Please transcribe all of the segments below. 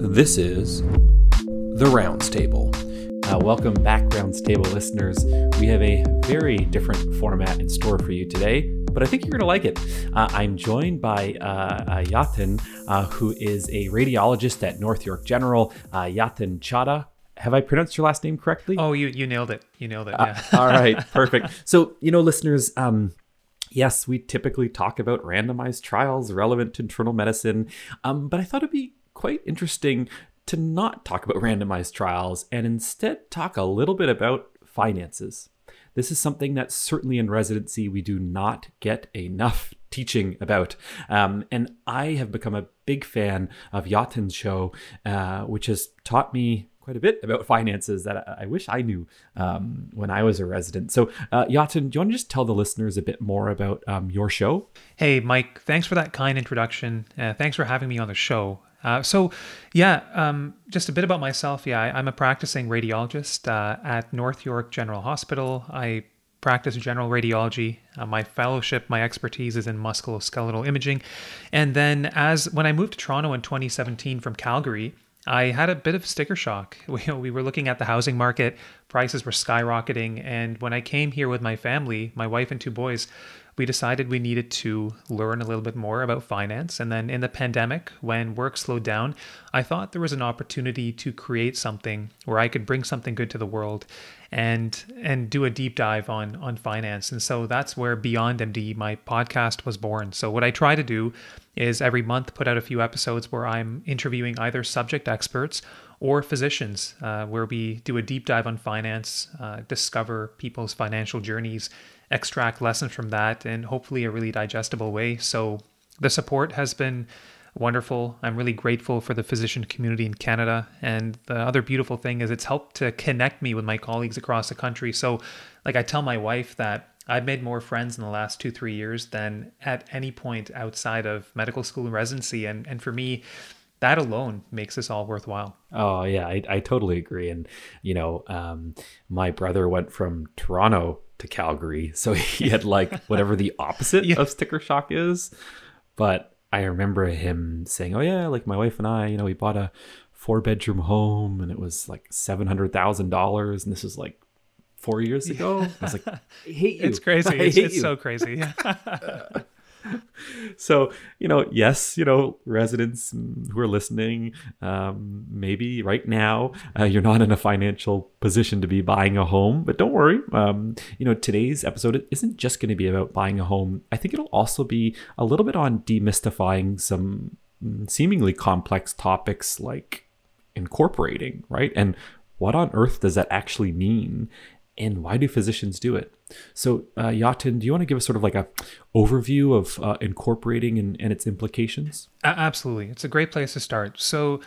This is The Rounds Table. Uh, welcome back, Rounds Table listeners. We have a very different format in store for you today, but I think you're going to like it. Uh, I'm joined by uh, uh Yatin, uh, who is a radiologist at North York General, uh, Yatin Chadha. Have I pronounced your last name correctly? Oh, you you nailed it. You nailed it. Yeah. all right, perfect. So, you know, listeners, um, yes, we typically talk about randomized trials relevant to internal medicine, um, but I thought it'd be quite interesting to not talk about randomized trials and instead talk a little bit about finances. This is something that certainly in residency we do not get enough teaching about. Um, and I have become a big fan of Yatin's show, uh, which has taught me quite a bit about finances that I, wish I knew um, when I was a resident. So, uh, Yatin, do you want to just tell the listeners a bit more about um, your show? Hey, Mike, thanks for that kind introduction. Uh, thanks for having me on the show. Uh, so, yeah, um, just a bit about myself. Yeah, I, am a practicing radiologist uh, at North York General Hospital. I practice general radiology. Uh, my fellowship, my expertise is in musculoskeletal imaging. And then, as when I moved to Toronto in 2017 from Calgary, I had a bit of sticker shock. We, we were looking at the housing market, prices were skyrocketing. And when I came here with my family, my wife and two boys, we decided we needed to learn a little bit more about finance. And then in the pandemic, when work slowed down, I thought there was an opportunity to create something where I could bring something good to the world and and do a deep dive on on finance. And so that's where Beyond MD, my podcast, was born. So what I try to do is every month put out a few episodes where I'm interviewing either subject experts or physicians, uh, where we do a deep dive on finance, uh, discover people's financial journeys, extract lessons from that, and hopefully a really digestible way. So the support has been wonderful. I'm really grateful for the physician community in Canada. And the other beautiful thing is it's helped to connect me with my colleagues across the country. So, like, I tell my wife that I've made more friends in the last two, three years than at any point outside of medical school and residency. And, and for me, that alone makes this all worthwhile. Oh yeah, I, I totally agree. And you know, um, my brother went from Toronto to Calgary, so he had like whatever the opposite yeah. of sticker shock is. But I remember him saying, "Oh yeah, like my wife and I, you know, we bought a four bedroom home, and it was like seven hundred thousand dollars, and this is like four years ago. I was like, I hate you. It's crazy. It's, it's so crazy. so, you know, yes, you know, residents who are listening, um, maybe right now uh, you're not in a financial position to be buying a home, but don't worry. Um, you know, today's episode isn't just going to be about buying a home. I think it'll also be a little bit on demystifying some mm, seemingly complex topics like incorporating, right? And what on earth does that actually mean? and why do physicians do it? So, uh, Yatin, do you want to give us sort of like a overview of uh, incorporating and, and its implications? Absolutely, it's a great place to start. So,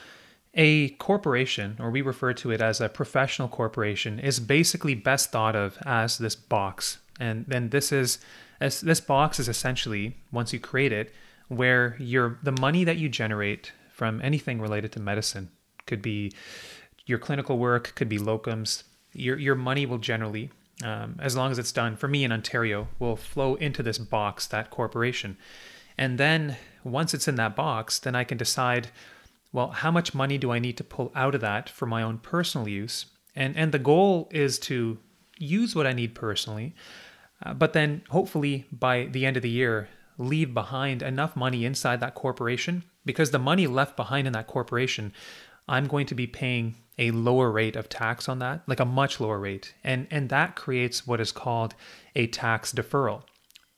a corporation, or we refer to it as a professional corporation, is basically best thought of as this box, and then this is this box is essentially once you create it, where your the money that you generate from anything related to medicine could be your clinical work, could be locums, your your money will generally, um, as long as it's done for me in Ontario, will flow into this box, that corporation, and then once it's in that box, then I can decide, well, how much money do I need to pull out of that for my own personal use, and and the goal is to use what I need personally, uh, but then hopefully by the end of the year leave behind enough money inside that corporation because the money left behind in that corporation I'm going to be paying a lower rate of tax on that, like a much lower rate. And and that creates what is called a tax deferral.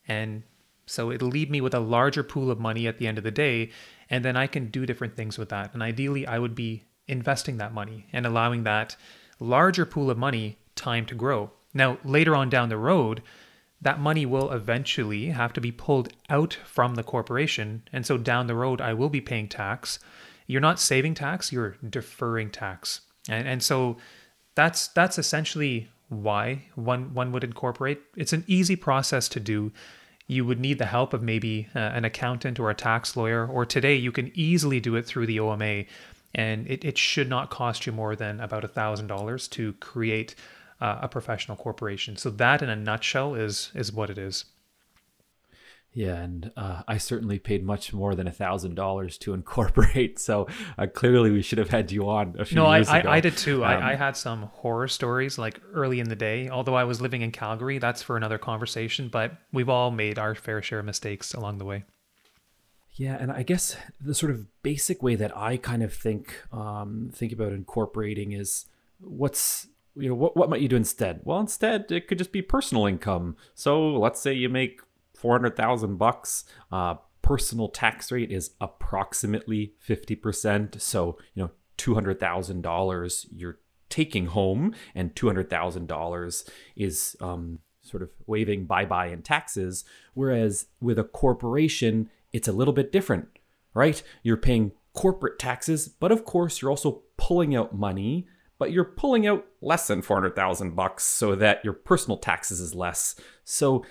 And so it'll leave me with a larger pool of money at the end of the day, and then I can do different things with that. And ideally, I would be investing that money and allowing that larger pool of money time to grow. Now, later on down the road, that money will eventually have to be pulled out from the corporation. And so down the road, I will be paying tax you're not saving tax, you're deferring tax. And, and so that's that's essentially why one one would incorporate. It's an easy process to do. You would need the help of maybe uh, an accountant or a tax lawyer, or today you can easily do it through the OMA, and it, it should not cost you more than about a thousand dollars to create uh, a professional corporation. So that, in a nutshell, is is what it is. Yeah, and uh, I certainly paid much more than a thousand dollars to incorporate. So uh, clearly, we should have had you on a few no, years I, ago. I, I did too. Um, I, I had some horror stories like early in the day. Although I was living in Calgary, that's for another conversation. But we've all made our fair share of mistakes along the way. Yeah, and I guess the sort of basic way that I kind of think um, think about incorporating is what's you know what what might you do instead? Well, instead it could just be personal income. So let's say you make four hundred thousand bucks. Uh, personal tax rate is approximately fifty percent. So you know two hundred thousand dollars you're taking home, and two hundred thousand dollars is um, sort of waving bye bye in taxes. Whereas with a corporation, it's a little bit different, right? You're paying corporate taxes, but of course you're also pulling out money, but you're pulling out less than 400,000 bucks so that your personal taxes is less. So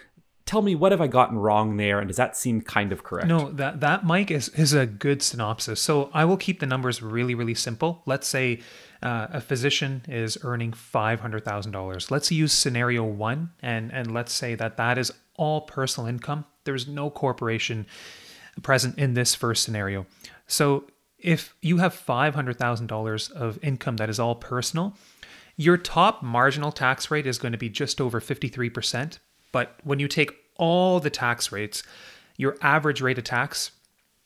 tell me what have I gotten wrong there and does that seem kind of correct? No, that that Mike is is a good synopsis. So I will keep the numbers really really simple. Let's say uh, a physician is earning five hundred thousand dollars. Let's use scenario one, and and let's say that that is all personal income. There's no corporation present in this first scenario. So if you have five hundred thousand dollars of income that is all personal, your top marginal tax rate is going to be just over fifty three percent. But when you take all the tax rates, your average rate of tax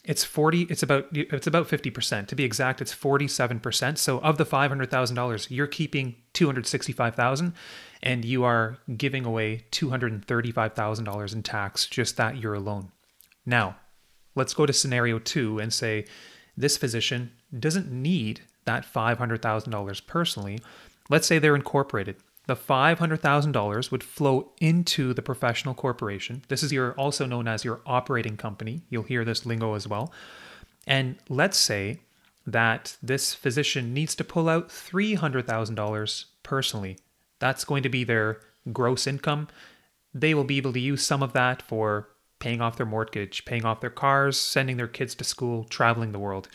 it's 40 it's about it's about 50% to be exact it's 47% so of the $500000 you're keeping 265000 and you are giving away $235000 in tax just that year alone. Now let's go to scenario 2 and say this physician doesn't need that $500000 personally. Let's say they're incorporated the $500,000 would flow into the professional corporation. This is your also known as your operating company. You'll hear this lingo as well. And let's say that this physician needs to pull out $300,000 personally. That's going to be their gross income. They will be able to use some of that for paying off their mortgage, paying off their cars, sending their kids to school, traveling the world.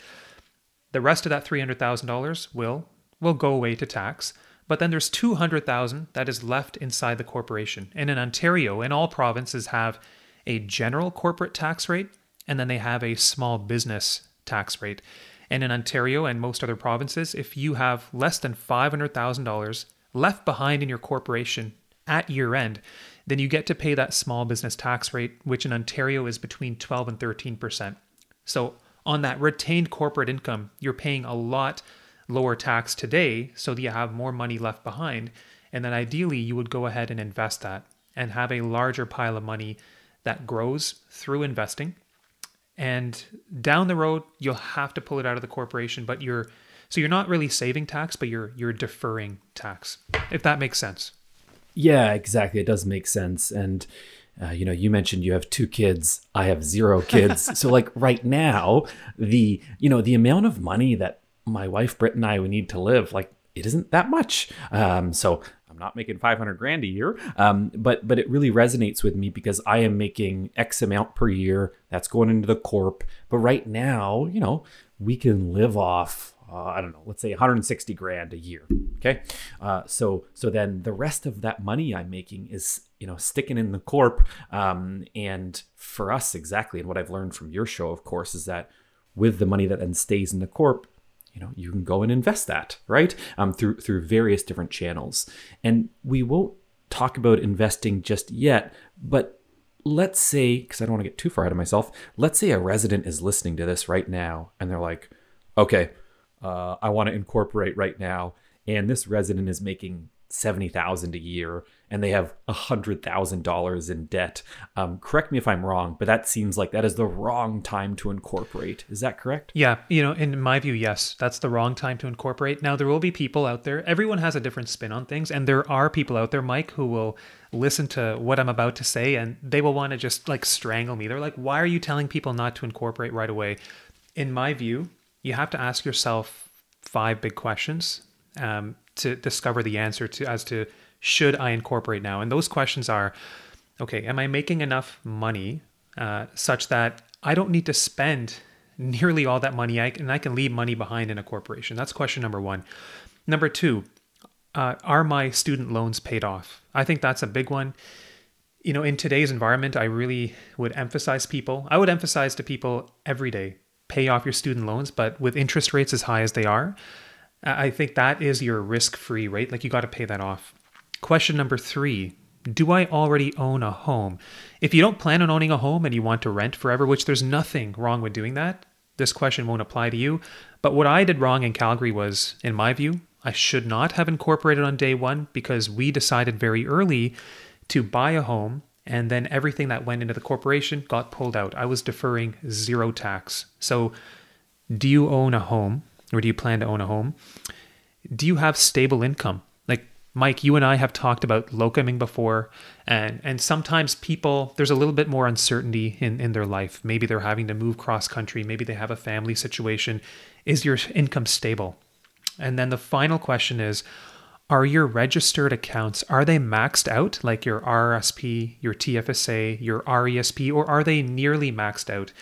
The rest of that $300,000 will will go away to tax. But then there's 200,000 that is left inside the corporation. And in Ontario, and all provinces have a general corporate tax rate, and then they have a small business tax rate. And in Ontario and most other provinces, if you have less than $500,000 left behind in your corporation at year end, then you get to pay that small business tax rate, which in Ontario is between 12 and 13%. So on that retained corporate income, you're paying a lot lower tax today so that you have more money left behind. And then ideally, you would go ahead and invest that and have a larger pile of money that grows through investing. And down the road, you'll have to pull it out of the corporation, but you're so you're not really saving tax, but you're you're deferring tax, if that makes sense. Yeah, exactly. It does make sense. And uh, you know, you mentioned you have two kids. I have zero kids. so like right now, the you know the amount of money that my wife Britt and I we need to live like it isn't that much. Um, so I'm not making 500 grand a year, um, but but it really resonates with me because I am making X amount per year. That's going into the corp. But right now, you know, we can live off. Uh, I don't know. Let's say 160 grand a year. Okay, uh, so so then the rest of that money I'm making is you know sticking in the corp. Um, and for us, exactly, and what I've learned from your show, of course, is that with the money that then stays in the corp, you know you can go and invest that right? Um, through through various different channels. And we won't talk about investing just yet but let's say because i don't want to get too far ahead of myself let's say a resident is listening to this right now and they're like okay uh, i want to incorporate right now and this resident is making 70000 a year and they have a $100000 in debt um, correct me if i'm wrong but that seems like that is the wrong time to incorporate is that correct Yeah, you know, in my view, yes, that's the wrong time to incorporate. Now, there will be people out there, everyone has a different spin on things, and there are people out there, Mike, who will listen to what I'm about to say and they will want to just like strangle me. They're like, why are you telling people not to incorporate right away? In my view, you have to ask yourself five big questions um, to discover the answer to as to should I incorporate now? And those questions are okay, am I making enough money uh, such that I don't need to spend nearly all that money I, and I can leave money behind in a corporation? That's question number one. Number two, uh, are my student loans paid off? I think that's a big one. you know, in today's environment, I really would emphasize people. I would emphasize to people every day pay off your student loans, but with interest rates as high as they are, I think that is your risk free rate. Like you got to pay that off. Question number three Do I already own a home? If you don't plan on owning a home and you want to rent forever, which there's nothing wrong with doing that, this question won't apply to you. But what I did wrong in Calgary was, in my view, I should not have incorporated on day one because we decided very early to buy a home and then everything that went into the corporation got pulled out. I was deferring zero tax. So, do you own a home or do you plan to own a home? Do you have stable income? Like Mike, you and I have talked about locuming before, and and sometimes people there's a little bit more uncertainty in in their life. Maybe they're having to move cross country. Maybe they have a family situation. Is your income stable? And then the final question is are your registered accounts are they maxed out like your RRSP, your TFSA, your RESP or are they nearly maxed out?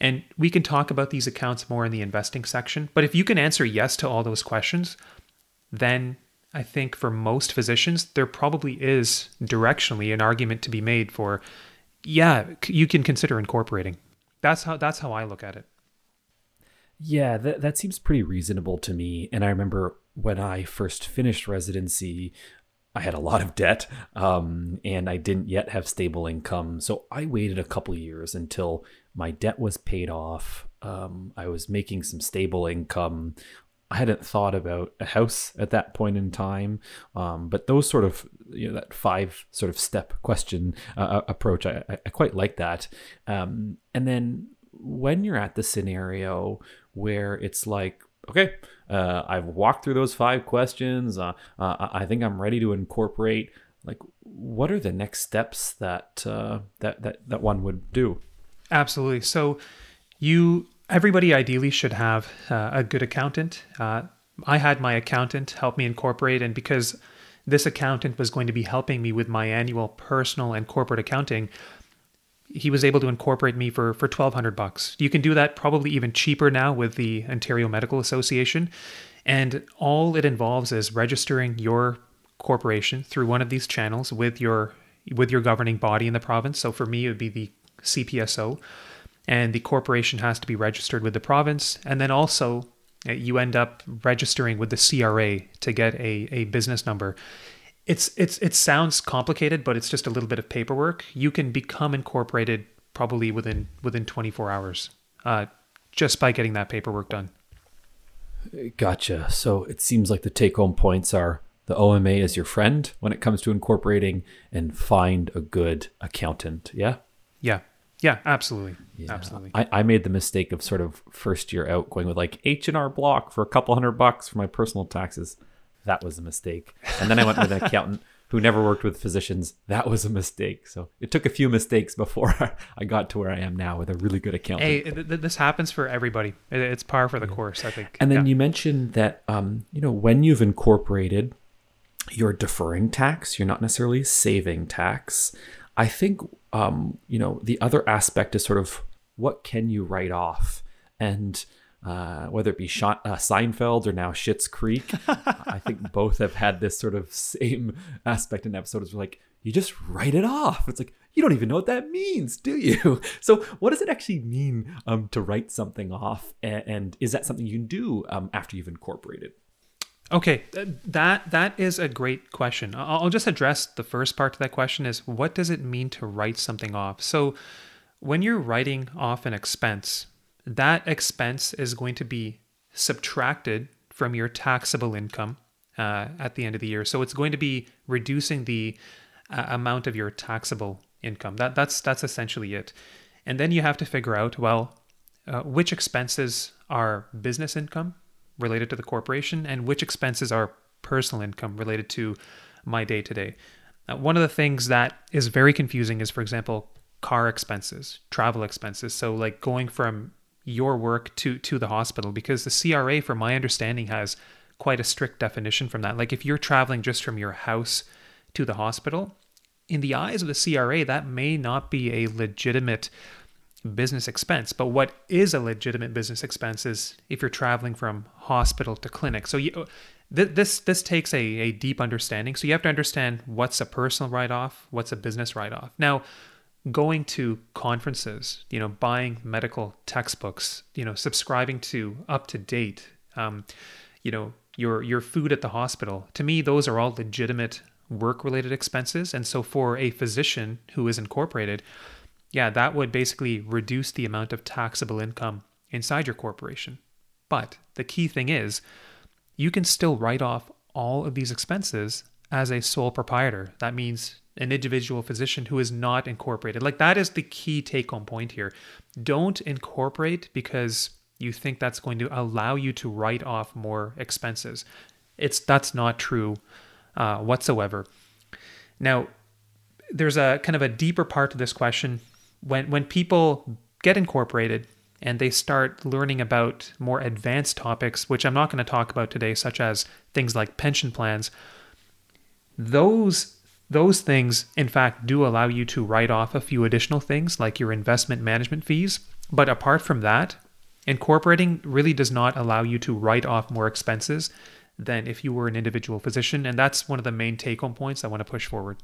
And we can talk about these accounts more in the investing section, but if you can answer yes to all those questions, then I think for most physicians there probably is directionally an argument to be made for yeah, you can consider incorporating. That's how that's how I look at it. Yeah, that, that seems pretty reasonable to me. And I remember when I first finished residency, I had a lot of debt um, and I didn't yet have stable income. So I waited a couple years until my debt was paid off. Um, I was making some stable income. I hadn't thought about a house at that point in time, um, but those sort of you know that five sort of step question uh, approach, I, I, quite like that. Um, and then when you're at the scenario where it's like, okay, uh, I've walked through those five questions. Uh, uh, I think I'm ready to incorporate. Like, what are the next steps that uh, that that that one would do? Absolutely. So, you everybody ideally should have uh, a good accountant. Uh, I had my accountant help me incorporate, and because this accountant was going to be helping me with my annual personal and corporate accounting, he was able to incorporate me for for 1200 bucks. You can do that probably even cheaper now with the Ontario Medical Association. And all it involves is registering your corporation through one of these channels with your with your governing body in the province. So for me it would be the CPSO and the corporation has to be registered with the province and then also uh, you end up registering with the CRA to get a, a business number it's it's it sounds complicated, but it's just a little bit of paperwork. You can become incorporated probably within within 24 hours, uh, just by getting that paperwork done. Gotcha. So it seems like the take home points are the OMA is your friend when it comes to incorporating, and find a good accountant. Yeah. Yeah. Yeah, absolutely. Yeah. Absolutely. I, I made the mistake of sort of first year out going with like H and R Block for a couple hundred bucks for my personal taxes. That was a mistake. And then I went with an accountant who never worked with physicians. That was a mistake. So it took a few mistakes before I got to where I am now with a really good accountant. Hey, th- this happens for everybody. It's par for the course, I think. And then yeah. you mentioned that, um, you know, when you've incorporated, you're deferring tax. You're not necessarily saving tax. I think, um, you know, the other aspect is sort of what can you write off? And uh, whether it be uh, Seinfeld or now Schitt's Creek. I think both have had this sort of same aspect in episodes where like you just write it off. It's like you don't even know what that means, do you? So what does it actually mean um, to write something off, and, and, is that something you can do um, after you've incorporated? Okay, that that is a great question. I'll just address the first part to that question is what does it mean to write something off? So when you're writing off an expense, that expense is going to be subtracted from your taxable income uh, at the end of the year. So it's going to be reducing the uh, amount of your taxable income. That that's that's essentially it. And then you have to figure out well, uh, which expenses are business income related to the corporation, and which expenses are personal income related to my day to day. One of the things that is very confusing is, for example, car expenses, travel expenses. So like going from your work to to the hospital because the CRA from my understanding has quite a strict definition from that like if you're traveling just from your house to the hospital in the eyes of the CRA that may not be a legitimate business expense but what is a legitimate business expense is if you're traveling from hospital to clinic so you th- this this takes a, a deep understanding. So you have to understand what's a personal write off, what's a business write off. Now, going to conferences, you know, buying medical textbooks, you know, subscribing to up to date, um, you know, your your food at the hospital. To me, those are all legitimate work related expenses. And so for a physician who is incorporated, yeah, that would basically reduce the amount of taxable income inside your corporation. But the key thing is, you can still write off all of these expenses as a sole proprietor. That means an individual physician who is not incorporated. Like that is the key take home point here. Don't incorporate because you think that's going to allow you to write off more expenses. It's that's not true uh, whatsoever. Now, there's a kind of a deeper part to this question. When when people get incorporated and they start learning about more advanced topics, which I'm not going to talk about today, such as things like pension plans, those those things, in fact, do allow you to write off a few additional things like your investment management fees. But apart from that, incorporating really does not allow you to write off more expenses than if you were an individual physician. And that's one of the main take home points I want to push forward.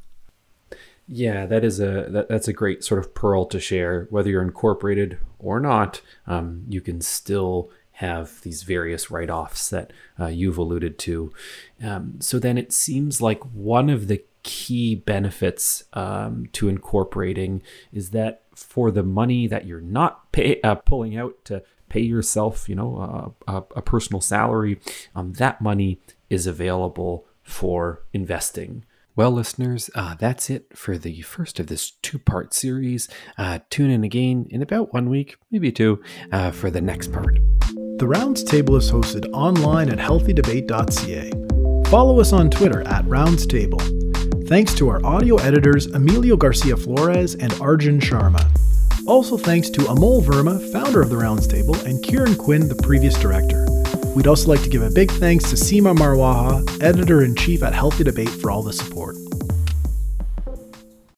Yeah, that is a that, that's a great sort of pearl to share. Whether you're incorporated or not, um, you can still have these various write-offs that uh, you've alluded to. Um, so then it seems like one of the key benefits um, to incorporating is that for the money that you're not pay, uh, pulling out to pay yourself, you know, a, a personal salary, um, that money is available for investing. Well, listeners, uh, that's it for the first of this two part series. Uh, tune in again in about one week, maybe two, uh, for the next part. The Rounds Table is hosted online at healthydebate.ca. Follow us on Twitter at Rounds Table. Thanks to our audio editors Emilio Garcia Flores and Arjun Sharma. Also thanks to Amol Verma, founder of the Rounds Table, and Kieran Quinn, the previous director. We'd also like to give a big thanks to Seema Marwaha, editor in chief at Healthy Debate, for all the support.